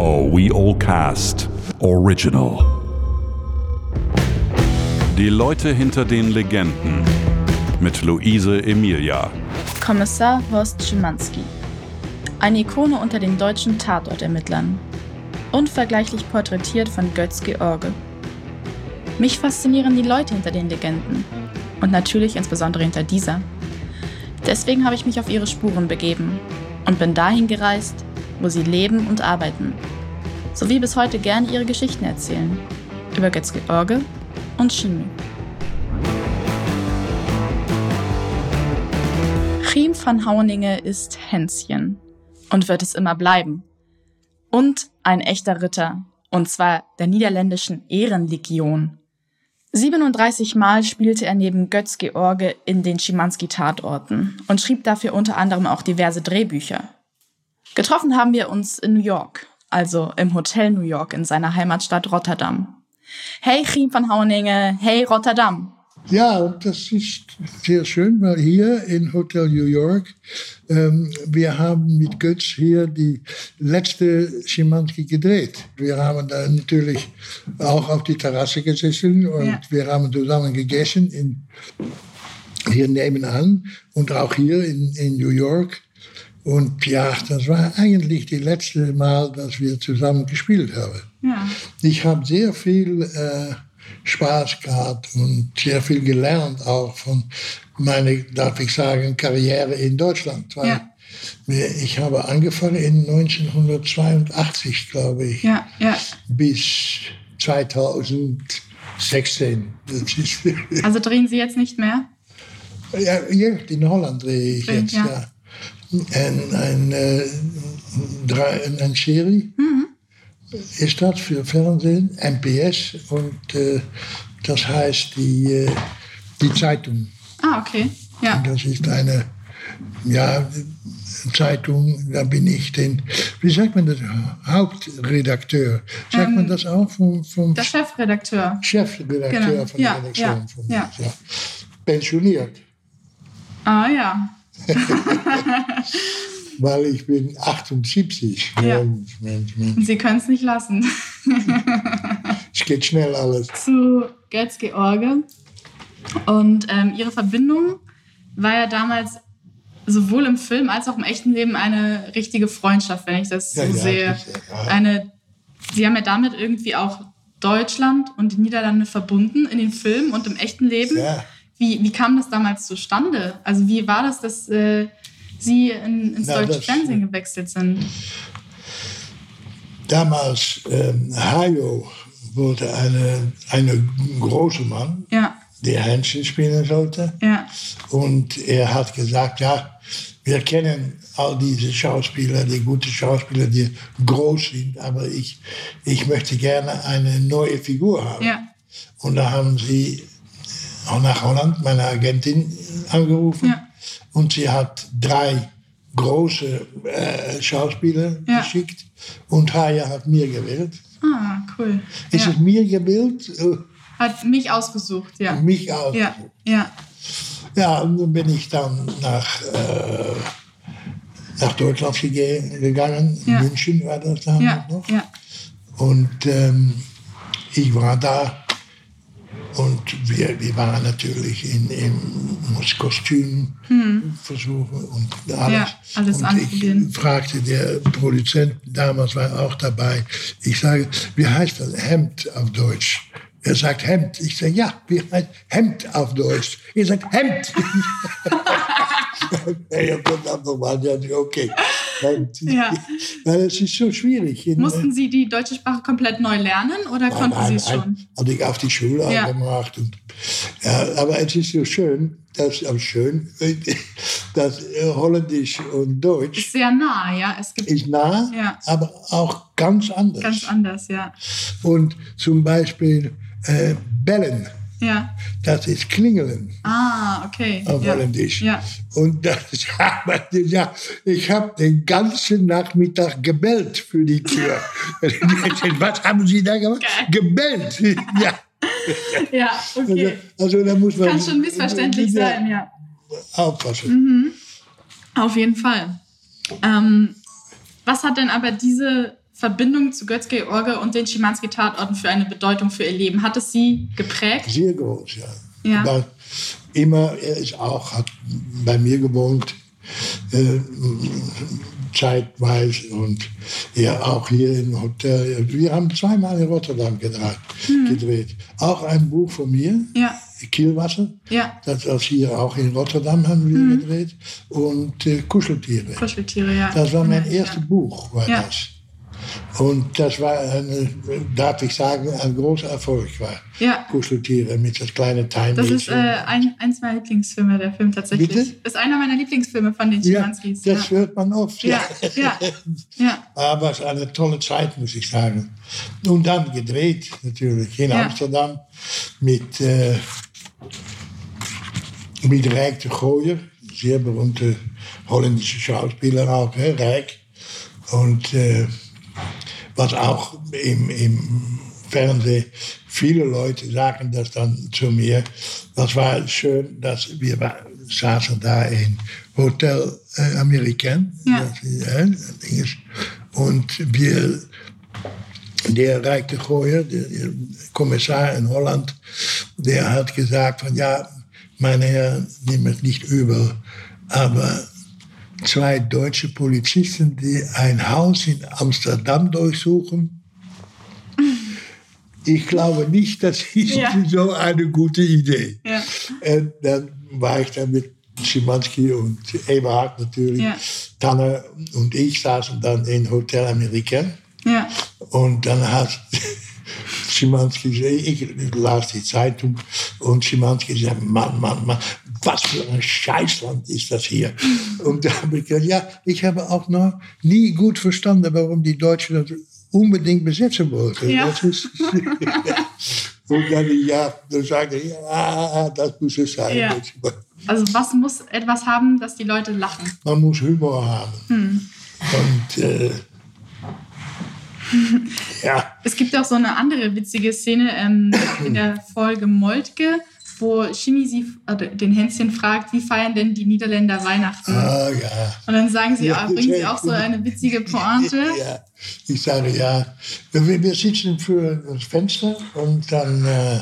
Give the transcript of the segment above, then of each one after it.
Oh We All Cast Original. Die Leute hinter den Legenden mit Luise Emilia. Kommissar Horst Schimanski. Eine Ikone unter den deutschen Tatortermittlern. Unvergleichlich porträtiert von Götz George. Mich faszinieren die Leute hinter den Legenden. Und natürlich insbesondere hinter dieser. Deswegen habe ich mich auf ihre Spuren begeben und bin dahin gereist, wo sie leben und arbeiten. Sowie bis heute gerne ihre Geschichten erzählen. Über Götz George und Chemie. Chiem van Hauninge ist Hänschen und wird es immer bleiben. Und ein echter Ritter, und zwar der niederländischen Ehrenlegion. 37 Mal spielte er neben Götz George in den Schimanski-Tatorten und schrieb dafür unter anderem auch diverse Drehbücher. Getroffen haben wir uns in New York, also im Hotel New York in seiner Heimatstadt Rotterdam. Hey Chiem van Hauninge, hey Rotterdam. Ja, das ist sehr schön, weil hier in Hotel New York, ähm, wir haben mit Götz hier die letzte Schimanski gedreht. Wir haben da natürlich auch auf die Terrasse gesessen und ja. wir haben zusammen gegessen in, hier nebenan und auch hier in, in New York. Und ja, das war eigentlich die letzte Mal, dass wir zusammen gespielt haben. Ja. Ich habe sehr viel... Äh, Spaß gehabt und sehr viel gelernt auch von meiner, darf ich sagen, Karriere in Deutschland. Ja. Ich habe angefangen in 1982, glaube ich, ja, bis 2016. also drehen Sie jetzt nicht mehr? Ja, in Holland drehe ich jetzt, ja. Ein, ein, äh, ein, ein Serie. Mhm ist das für Fernsehen, NPS und äh, das heißt die, äh, die Zeitung. Ah, okay. Ja. Und das ist eine ja, Zeitung, da bin ich den, wie sagt man das, Hauptredakteur. Sagt ähm, man das auch? Vom, vom der Chefredakteur. Chefredakteur genau. von der Redaktion. Ja, ja. ja. Pensioniert. Ah ja. weil ich bin 78. Ja. Mensch, Mensch, Mensch. Sie können es nicht lassen. es geht schnell alles. Zu Götz George. Und ähm, ihre Verbindung war ja damals sowohl im Film als auch im echten Leben eine richtige Freundschaft, wenn ich das so ja, sehe. Ja. Eine, sie haben ja damit irgendwie auch Deutschland und die Niederlande verbunden in den Filmen und im echten Leben. Ja. Wie, wie kam das damals zustande? Also wie war das, dass äh, Sie in, ins Na, deutsche Fernsehen gewechselt sind? Damals, ähm, Hayo wurde eine, eine große Mann, ja. der Händchen spielen sollte. Ja. Und er hat gesagt, ja, wir kennen all diese Schauspieler, die gute Schauspieler, die groß sind, aber ich, ich möchte gerne eine neue Figur haben. Ja. Und da haben sie auch nach Holland meine Agentin angerufen. Ja. Und sie hat drei große äh, Schauspieler ja. geschickt und Haya hat mir gewählt. Ah, cool. Ist ja. es mir gewählt? Hat mich ausgesucht, ja. Mich ausgesucht. Ja, ja. und dann bin ich dann nach, äh, nach Deutschland gegangen. München war das dann ja. noch. Ja. Und ähm, ich war da und wir, wir waren natürlich in, in Kostüm hm. versuchen und alles. Ja, alles und ich fragte der Produzent, damals war auch dabei, ich sage, wie heißt das Hemd auf Deutsch? Er sagt Hemd. Ich sage, ja, wie heißt Hemd auf Deutsch? Er sagt Hemd. nochmal, ja, okay. Ja. Weil es ist so schwierig. Mussten Sie die deutsche Sprache komplett neu lernen oder nein, konnten Sie es schon? Hatte ich auf die Schule ja. gemacht. Und, ja, aber es ist so schön, das ist schön, dass Holländisch und Deutsch. Ist sehr nah, ja. Es gibt, ist nah, ja. aber auch ganz anders. Ganz anders, ja. Und zum Beispiel äh, bellen. Ja. Das ist Klingeln. Ah, okay. Auf ja. Holländisch. Ja. Und das, ja, ich habe den ganzen Nachmittag gebellt für die Tür. Was haben Sie da gemacht? Okay. Gebellt. Ja. ja, okay. Also, also da muss man. Kann schon missverständlich sein, ja. Aufpassen. Mhm. Auf jeden Fall. Ähm, was hat denn aber diese Verbindung zu Götz-George und den Schimanski-Tatorten für eine Bedeutung für ihr Leben? Hat es Sie geprägt? Sehr groß, ja. Ja. Aber immer, er ist auch, hat bei mir gewohnt, äh, zeitweise und ja auch hier im Hotel. Wir haben zweimal in Rotterdam gedreht. gedreht. Auch ein Buch von mir, Ja. Kielwasser. Ja. Das ist hier auch in Rotterdam haben wir gedreht. Und äh, Kuscheltiere. Kuscheltiere, ja. Das war mein ja. erstes Buch, war Ja. das. Und das war, eine, darf ich sagen, ein großer Erfolg war. Ja. Kuscheltiere mit das kleine Time Das ist äh, ein, eins meiner Lieblingsfilme, der Film tatsächlich. Bitte? Ist einer meiner Lieblingsfilme von den ja, Schimanskis. das Ja. hört man oft. Ja, ja, ja. Aber es war eine tolle Zeit, muss ich sagen. Und dann gedreht, natürlich, in Ja. Amsterdam mit, äh, mit Rijk de Gooier, sehr berühmte holländische Schauspieler auch, hè, Rijk. Und äh, was auch im, im Fernsehen, viele Leute sagen das dann zu mir. Das war schön, dass wir saßen da in Hotel äh, American. Ja. Ist, äh, ist. Und wir, der Rijk de Gooier, der, Kommissar in Holland, der hat gesagt von ja, meine Herren, nehmen es nicht übel, aber zwei deutsche Polizisten, die ein Haus in Amsterdam durchsuchen. Ich glaube nicht, das ist Ja. so eine gute Idee. Ja. Und dann war ich dann mit Schimanski und Eberhard natürlich. Ja. Tanner und ich saßen dann in Hotel American. ja. Und dann hat Schimanski ich las die Zeitung und Schimanski sagt, Mann, Mann, Mann, was für ein Scheißland ist das hier. Und da habe ich gesagt, ja, ich habe auch noch nie gut verstanden, warum die Deutschen das unbedingt besetzen wollten. Ja. Und dann, ja, dann sagte ich, ja, das muss es sein. Ja. Also was muss etwas haben, dass die Leute lachen? Man muss Humor haben. Und äh, ja, Es gibt auch so eine andere witzige Szene ähm, in der Folge Moltke, wo Chini sie, äh, den Hänschen fragt, wie feiern denn die Niederländer Weihnachten? ah, ja. Und dann sagen sie, Ja, ah, bringen sie auch so eine witzige Pointe. Ja, ich sage ja. Wir, wir sitzen für das Fenster und dann äh,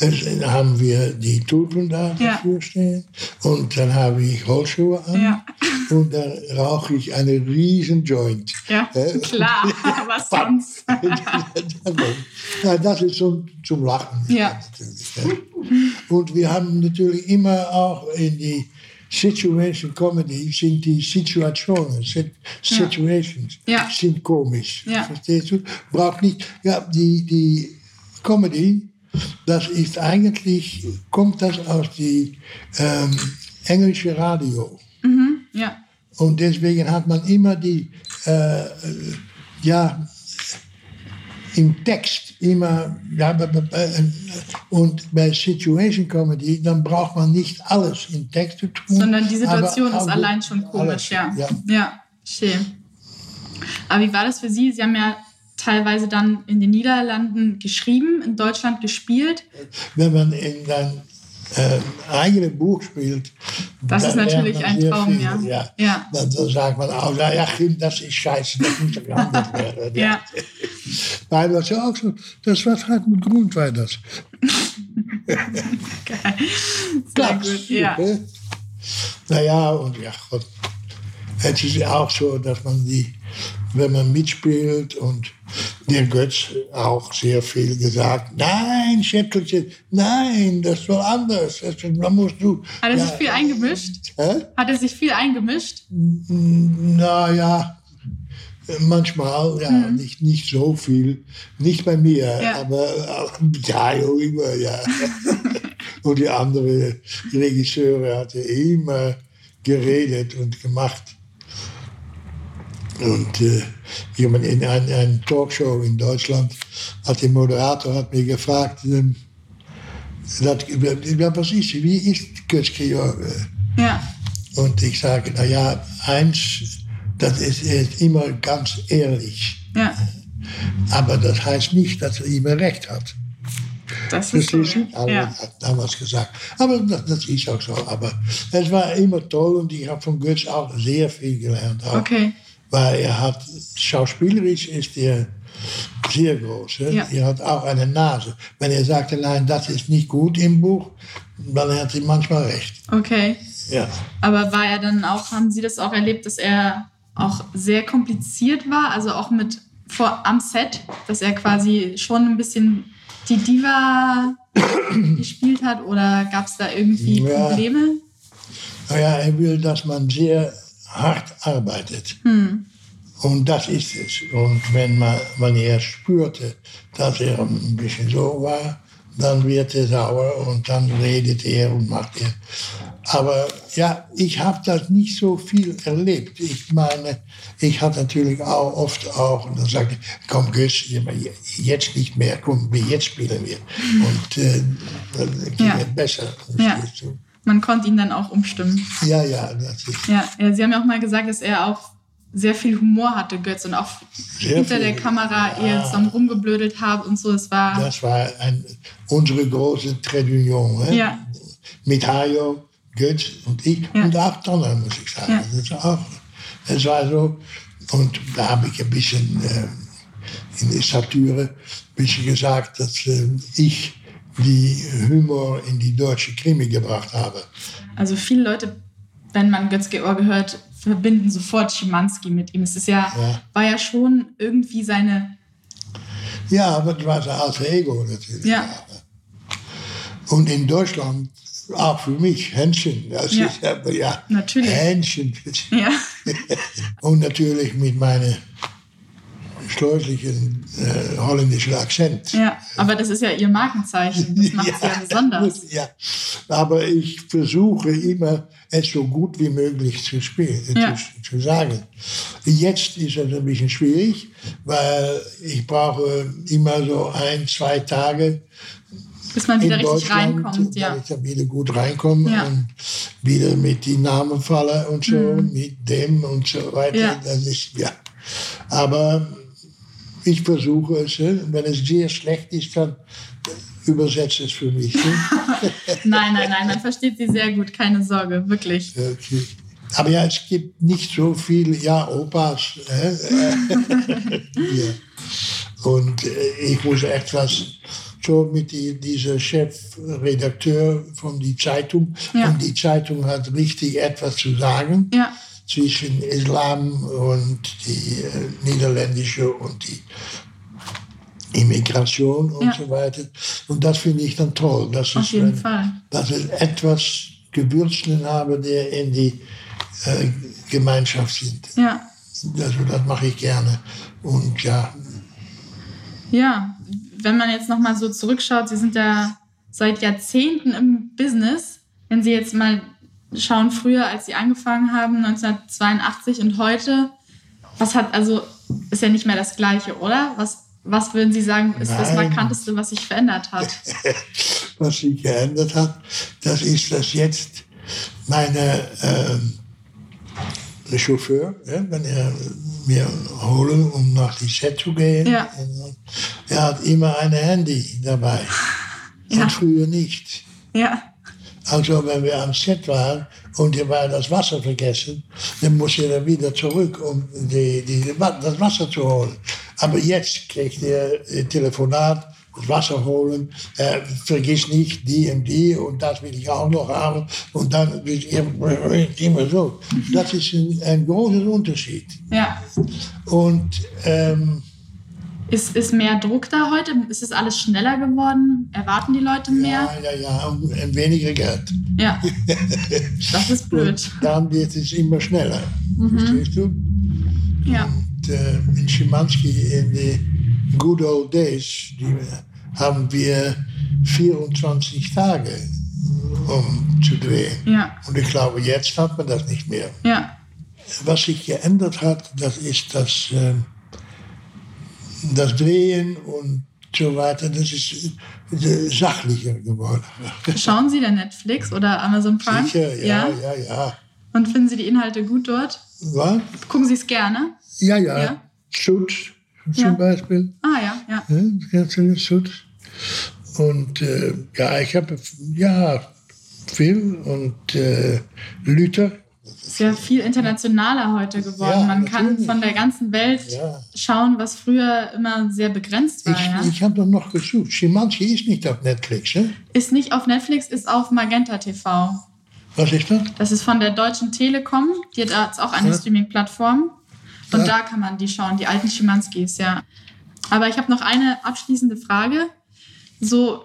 es- haben wir die Tulpen da Ja. dafür stehen und dann habe ich Holzschuhe an Ja. Und dann rauche ich einen riesen Joint. Ja, Äh, klar, was sonst? ja, das ist zum, zum Lachen. Ja. Und wir haben natürlich immer auch in die Situation Comedy sind die Situationen, Sit- Situations Ja. sind komisch. Ja. Verstehst du? Braucht nicht, ja, die, die Comedy, das ist eigentlich, kommt das aus die ähm, englische Radio. Ja, Und deswegen hat man immer die, äh, äh, ja, im Text immer, ja, äh, und bei Situation Comedy, dann braucht man nicht alles im Text zu tun. sondern die Situation ist allein schon komisch, ja. ja. Ja, schön. Aber wie war das für Sie? Sie haben ja teilweise dann in den Niederlanden geschrieben, in Deutschland gespielt. Wenn man in ein äh, Buch spielt, Das ist natürlich ein Traum, viel, ja. ja. Ja. Dann, dann sagt man auch, ja, ja, Kind, das ist scheiße, das muss gehandelt werden. Ja. Nein, das ja auch so, das war halt mit Grund, war das. Geil. Sehr gut, ja. Ne? Naja, und ja, Gott. Es ist ja auch so, dass man die, wenn man mitspielt und der Götz auch sehr viel gesagt, nein, Schäppelchen, nein, das soll anders, das, da musst du. Hat er ja, sich viel eingemischt? Hä? Hat er sich viel eingemischt? Naja, manchmal, ja, nicht, nicht so viel. Nicht bei mir, Ja. aber äh, ja, immer, ja. und die andere Regisseure hatte immer geredet und gemacht. Und äh, in einer ein Talkshow in Deutschland hat der Moderator hat mir gefragt, ähm, dat, ja, was ist, wie ist Götz-George? Ja, Und ich sage, na ja, eins, das ist, ist immer ganz ehrlich. ja. Aber das heißt nicht, dass er immer recht hat. Das ist so. Ja. damals gesagt. Aber das, das ist auch so. Aber es war immer toll und ich habe von Götz auch sehr viel gelernt. Auch, Okay. Weil er hat, schauspielerisch ist er sehr groß. Ja. Er hat auch eine Nase. Wenn er sagt, nein, das ist nicht gut im Buch, dann hat er manchmal recht. Okay. Ja. Aber war er dann auch, haben Sie das auch erlebt, dass er auch sehr kompliziert war? Also auch mit vor am Set, dass er quasi schon ein bisschen die Diva gespielt hat oder gab es da irgendwie Ja. Probleme? Naja, er will, dass man sehr hart arbeitet. Und das ist es. Und wenn, man, wenn er spürte, dass er ein bisschen so war, dann wird er sauer und dann redet er und macht er. Aber ja, ich habe das nicht so viel erlebt. Ich meine, ich hatte natürlich auch oft auch, und dann sagte ich, komm Gus, jetzt nicht mehr, komm, jetzt spielen wir. Und äh, dann ging Ja. es besser. Ja. Man konnte ihn dann auch umstimmen. Ja, ja, das ist Ja, ja, Sie haben ja auch mal gesagt, dass er auch sehr viel Humor hatte, Götz, und auch Sehr hinter viel. der Kamera ihr Ja. zusammen rumgeblödelt habt und so. Es war Das war ein, unsere große Trade Union. Hè? Ja. Mit Hajo, Götz und ich Ja. und auch Donner, muss ich sagen. Ja. Das ist auch, es war so. Und da habe ich ein bisschen äh, in der Satire ein bisschen gesagt, dass äh, ich die Humor in die deutsche Krimi gebracht habe. Also viele Leute, wenn man Götz Georg hört, verbinden sofort Schimanski mit ihm. Es ist ja, Ja. war ja schon irgendwie seine, Ja, aber das war sein alter Ego natürlich. Ja. Und in Deutschland auch für mich Händchen. Das Ja. ist aber ja Natürlich. Händchen. ja, Und natürlich mit meinem schleuslichen äh, holländischen Akzent. ja, aber das ist ja ihr Markenzeichen. Das macht sie ja besonders. gut, ja. Aber ich versuche immer, es so gut wie möglich zu spielen, äh, Ja. zu, zu sagen. Jetzt ist es ein bisschen schwierig, weil ich brauche immer so ein, zwei Tage Bis man wieder richtig reinkommt, ja. ich dann wieder gut reinkomme Ja. und wieder mit die Namen falle und so, mit dem und so weiter. Mhm. Ja. Das ist, ja. Aber ich versuche es, äh, wenn es sehr schlecht ist, dann übersetze es für mich. äh. Nein, nein, nein, man versteht sie sehr gut, keine Sorge, wirklich. Okay. Aber ja, es gibt nicht so viele, ja, Opas. Äh, ja. Und äh, ich muss etwas so mit die, dieser Chefredakteur von die Zeitung. Ja. Und die Zeitung hat richtig etwas zu sagen Ja, zwischen Islam und die äh, niederländische und die Immigration und Ja. so weiter. Und das finde ich dann toll. Das auf ist, jeden Fall. dass ich etwas Gewürzen habe, der in die äh, Gemeinschaft sind. Ja, Also das mache ich gerne. Und ja, ja. Wenn man jetzt nochmal so zurückschaut, Sie sind ja seit Jahrzehnten im Business. Wenn Sie jetzt mal schauen, früher, als Sie angefangen haben, 1982 und heute, was hat, also, ist ja nicht mehr das Gleiche, oder? Was, was würden Sie sagen, ist das Nein. Markanteste, was sich verändert hat? was sich geändert hat, das ist, dass jetzt meine ähm, Chauffeur, ja, wenn er mir holen, um nach die Set zu gehen, Ja. er hat immer ein Handy dabei. Ja. Und früher nicht. Ja, Also wenn wir am Set waren und er war das Wasser vergessen, dann muss er wieder zurück, um die, die, das Wasser zu holen. Aber jetzt kriegt er ein Telefonat, das Wasser holen, äh, vergiss nicht die und die und das will ich auch noch haben. Und dann er immer so. Das ist ein, ein großer Unterschied. ja. Und ähm, Ist, ist mehr Druck da heute? Ist es alles schneller geworden? Erwarten die Leute mehr? ja, ja, ja, und weniger Geld. Ja. Das ist blöd. Und dann wird es immer schneller. Verstehst du? Ja. Und, äh, in Schimanski in den good old days die haben wir 24 Tage, um zu drehen. Ja. Und ich glaube, jetzt hat man das nicht mehr. Ja. Was sich geändert hat, das ist das, äh, das Drehen und so weiter. Das ist äh, sachlicher geworden. Schauen Sie denn Netflix oder Amazon Prime? Sicher, ja, ja, ja. Und finden Sie die Inhalte gut dort? Was? Gucken Sie es gerne? Ja, ja. Ja. Suits zum Ja. Beispiel. Ah ja, ja. Ja, ganz Suits. Und äh, ja, ich habe ja viel und äh, Luther ist ja viel internationaler heute geworden. Ja, Man kann von der ganzen Welt Ja. schauen, was früher immer sehr begrenzt war. Ich, ja? ich habe noch gesucht. Schimanski ist nicht auf Netflix, hè? Ist nicht auf Netflix, ist auf Magenta TV. Was ist das? Das ist von der Deutschen Telekom. Die hat jetzt auch eine. Streaming-Plattform. Und da kann man die schauen, die alten Schimanskis, ja. Aber ich habe noch eine abschließende Frage. So,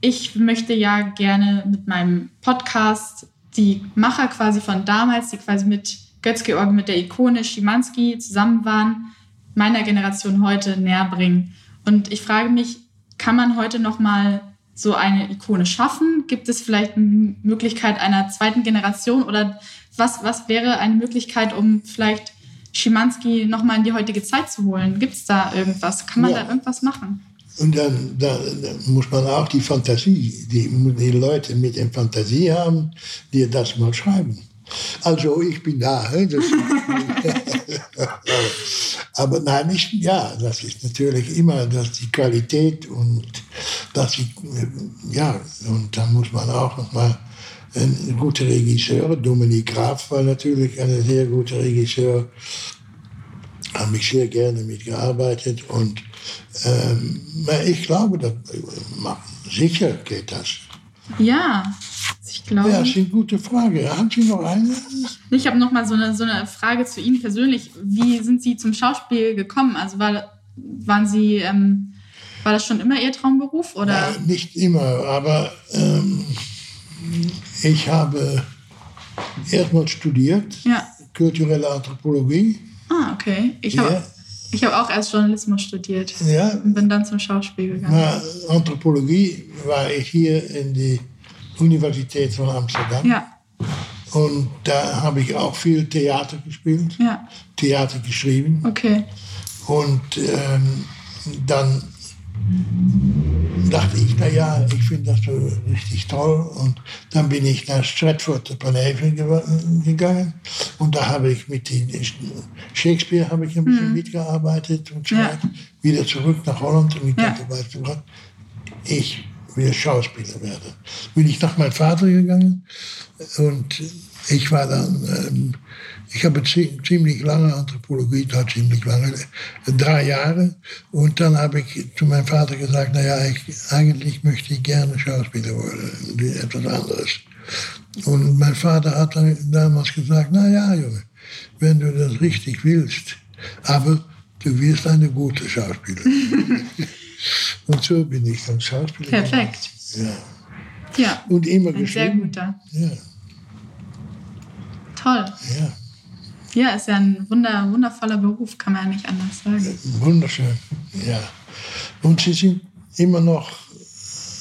ich möchte ja gerne mit meinem Podcast die Macher quasi von damals, die quasi mit Götz-Georg, mit der Ikone Schimanski zusammen waren, meiner Generation heute näher bringen. Und ich frage mich, kann man heute noch mal so eine Ikone schaffen? Gibt es vielleicht eine Möglichkeit einer zweiten Generation oder was, was wäre eine Möglichkeit, um vielleicht Schimanski noch mal in die heutige Zeit zu holen? Gibt es da irgendwas? Kann man Ja. da irgendwas machen? Und dann, dann, dann muss man auch die Fantasie, die, die Leute mit der Fantasie haben, die das mal schreiben. Also ich bin da. aber nein, ich, ja, das ist natürlich immer dass die Qualität und dass ich, ja, und dann muss man auch noch mal ein guter Regisseur, Dominik Graf war natürlich ein sehr guter Regisseur, habe ich sehr gerne mitgearbeitet und maar ich glaube, dass, ma- sicher geht das. Ja, ich glaube. Ja, das ist eine gute Frage. Haben Sie noch eine? Ich habe noch mal so eine, so eine Frage zu Ihnen persönlich. Wie sind Sie zum Schauspiel gekommen? Also war, waren Sie, ähm, war das schon immer Ihr Traumberuf oder? Ja, nicht immer, aber ähm, ich habe erstmal studiert, Ja. kulturelle Anthropologie. Ah, okay. Ich habe Ja. Ich hab auch erst Journalismus studiert Ja, und bin dann zum Schauspiel gegangen. maar Anthropologie war ich hier in die Universität von Amsterdam. Ja, Und da habe ich auch viel Theater gespielt, ja, Theater geschrieben. okay. Und ähm, dann dachte ich, naja, ich finde das so richtig toll. Und dann bin ich nach Stratford upon Avon ge- gegangen. Und da habe ich mit den Shakespeare habe ich ein bisschen mitgearbeitet und so Ja. Wieder zurück nach Holland und ich Ja. dachte, weißt du was, ich will Schauspieler werden. Bin ich nach meinem Vater gegangen und ich war dann, ähm, ich habe zie- ziemlich lange Anthropologie, da ziemlich lange, drei Jahre. Und dann habe ich zu meinem Vater gesagt, naja, ich, eigentlich möchte ich gerne Schauspieler werden, etwas anderes. Und mein Vater hat dann damals gesagt, naja, Junge, wenn du das richtig willst, aber du wirst eine gute Schauspielerin. Und so bin ich dann Schauspieler. geworden. Perfekt. Ja. Ja, Und immer ein sehr geschrieben. guter. Ja, Toll. ja, Ja, ist ja ein wunder, wundervoller Beruf, kann man ja nicht anders sagen. wunderschön. Ja. Und Sie sind immer noch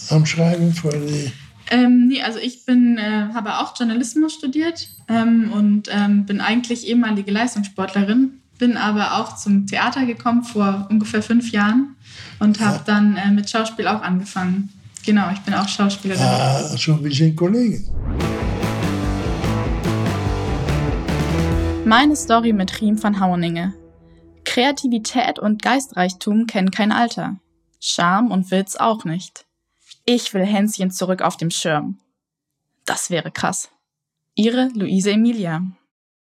am Schreiben für die. Ähm, nee, also ich bin, äh, habe auch Journalismus studiert ähm, und ähm, bin eigentlich ehemalige Leistungssportlerin, bin aber auch zum Theater gekommen vor ungefähr fünf Jahren und habe Ja. dann äh, mit Schauspiel auch angefangen. Genau, ich bin auch Schauspielerin. Ah, so, wir sind Kollegen. Meine Story mit Riem van Hauninge. Kreativität und Geistreichtum kennen kein Alter. Charme und Witz auch nicht. Ich will Hänschen zurück auf dem Schirm. Das wäre krass. Ihre Luise Emilia.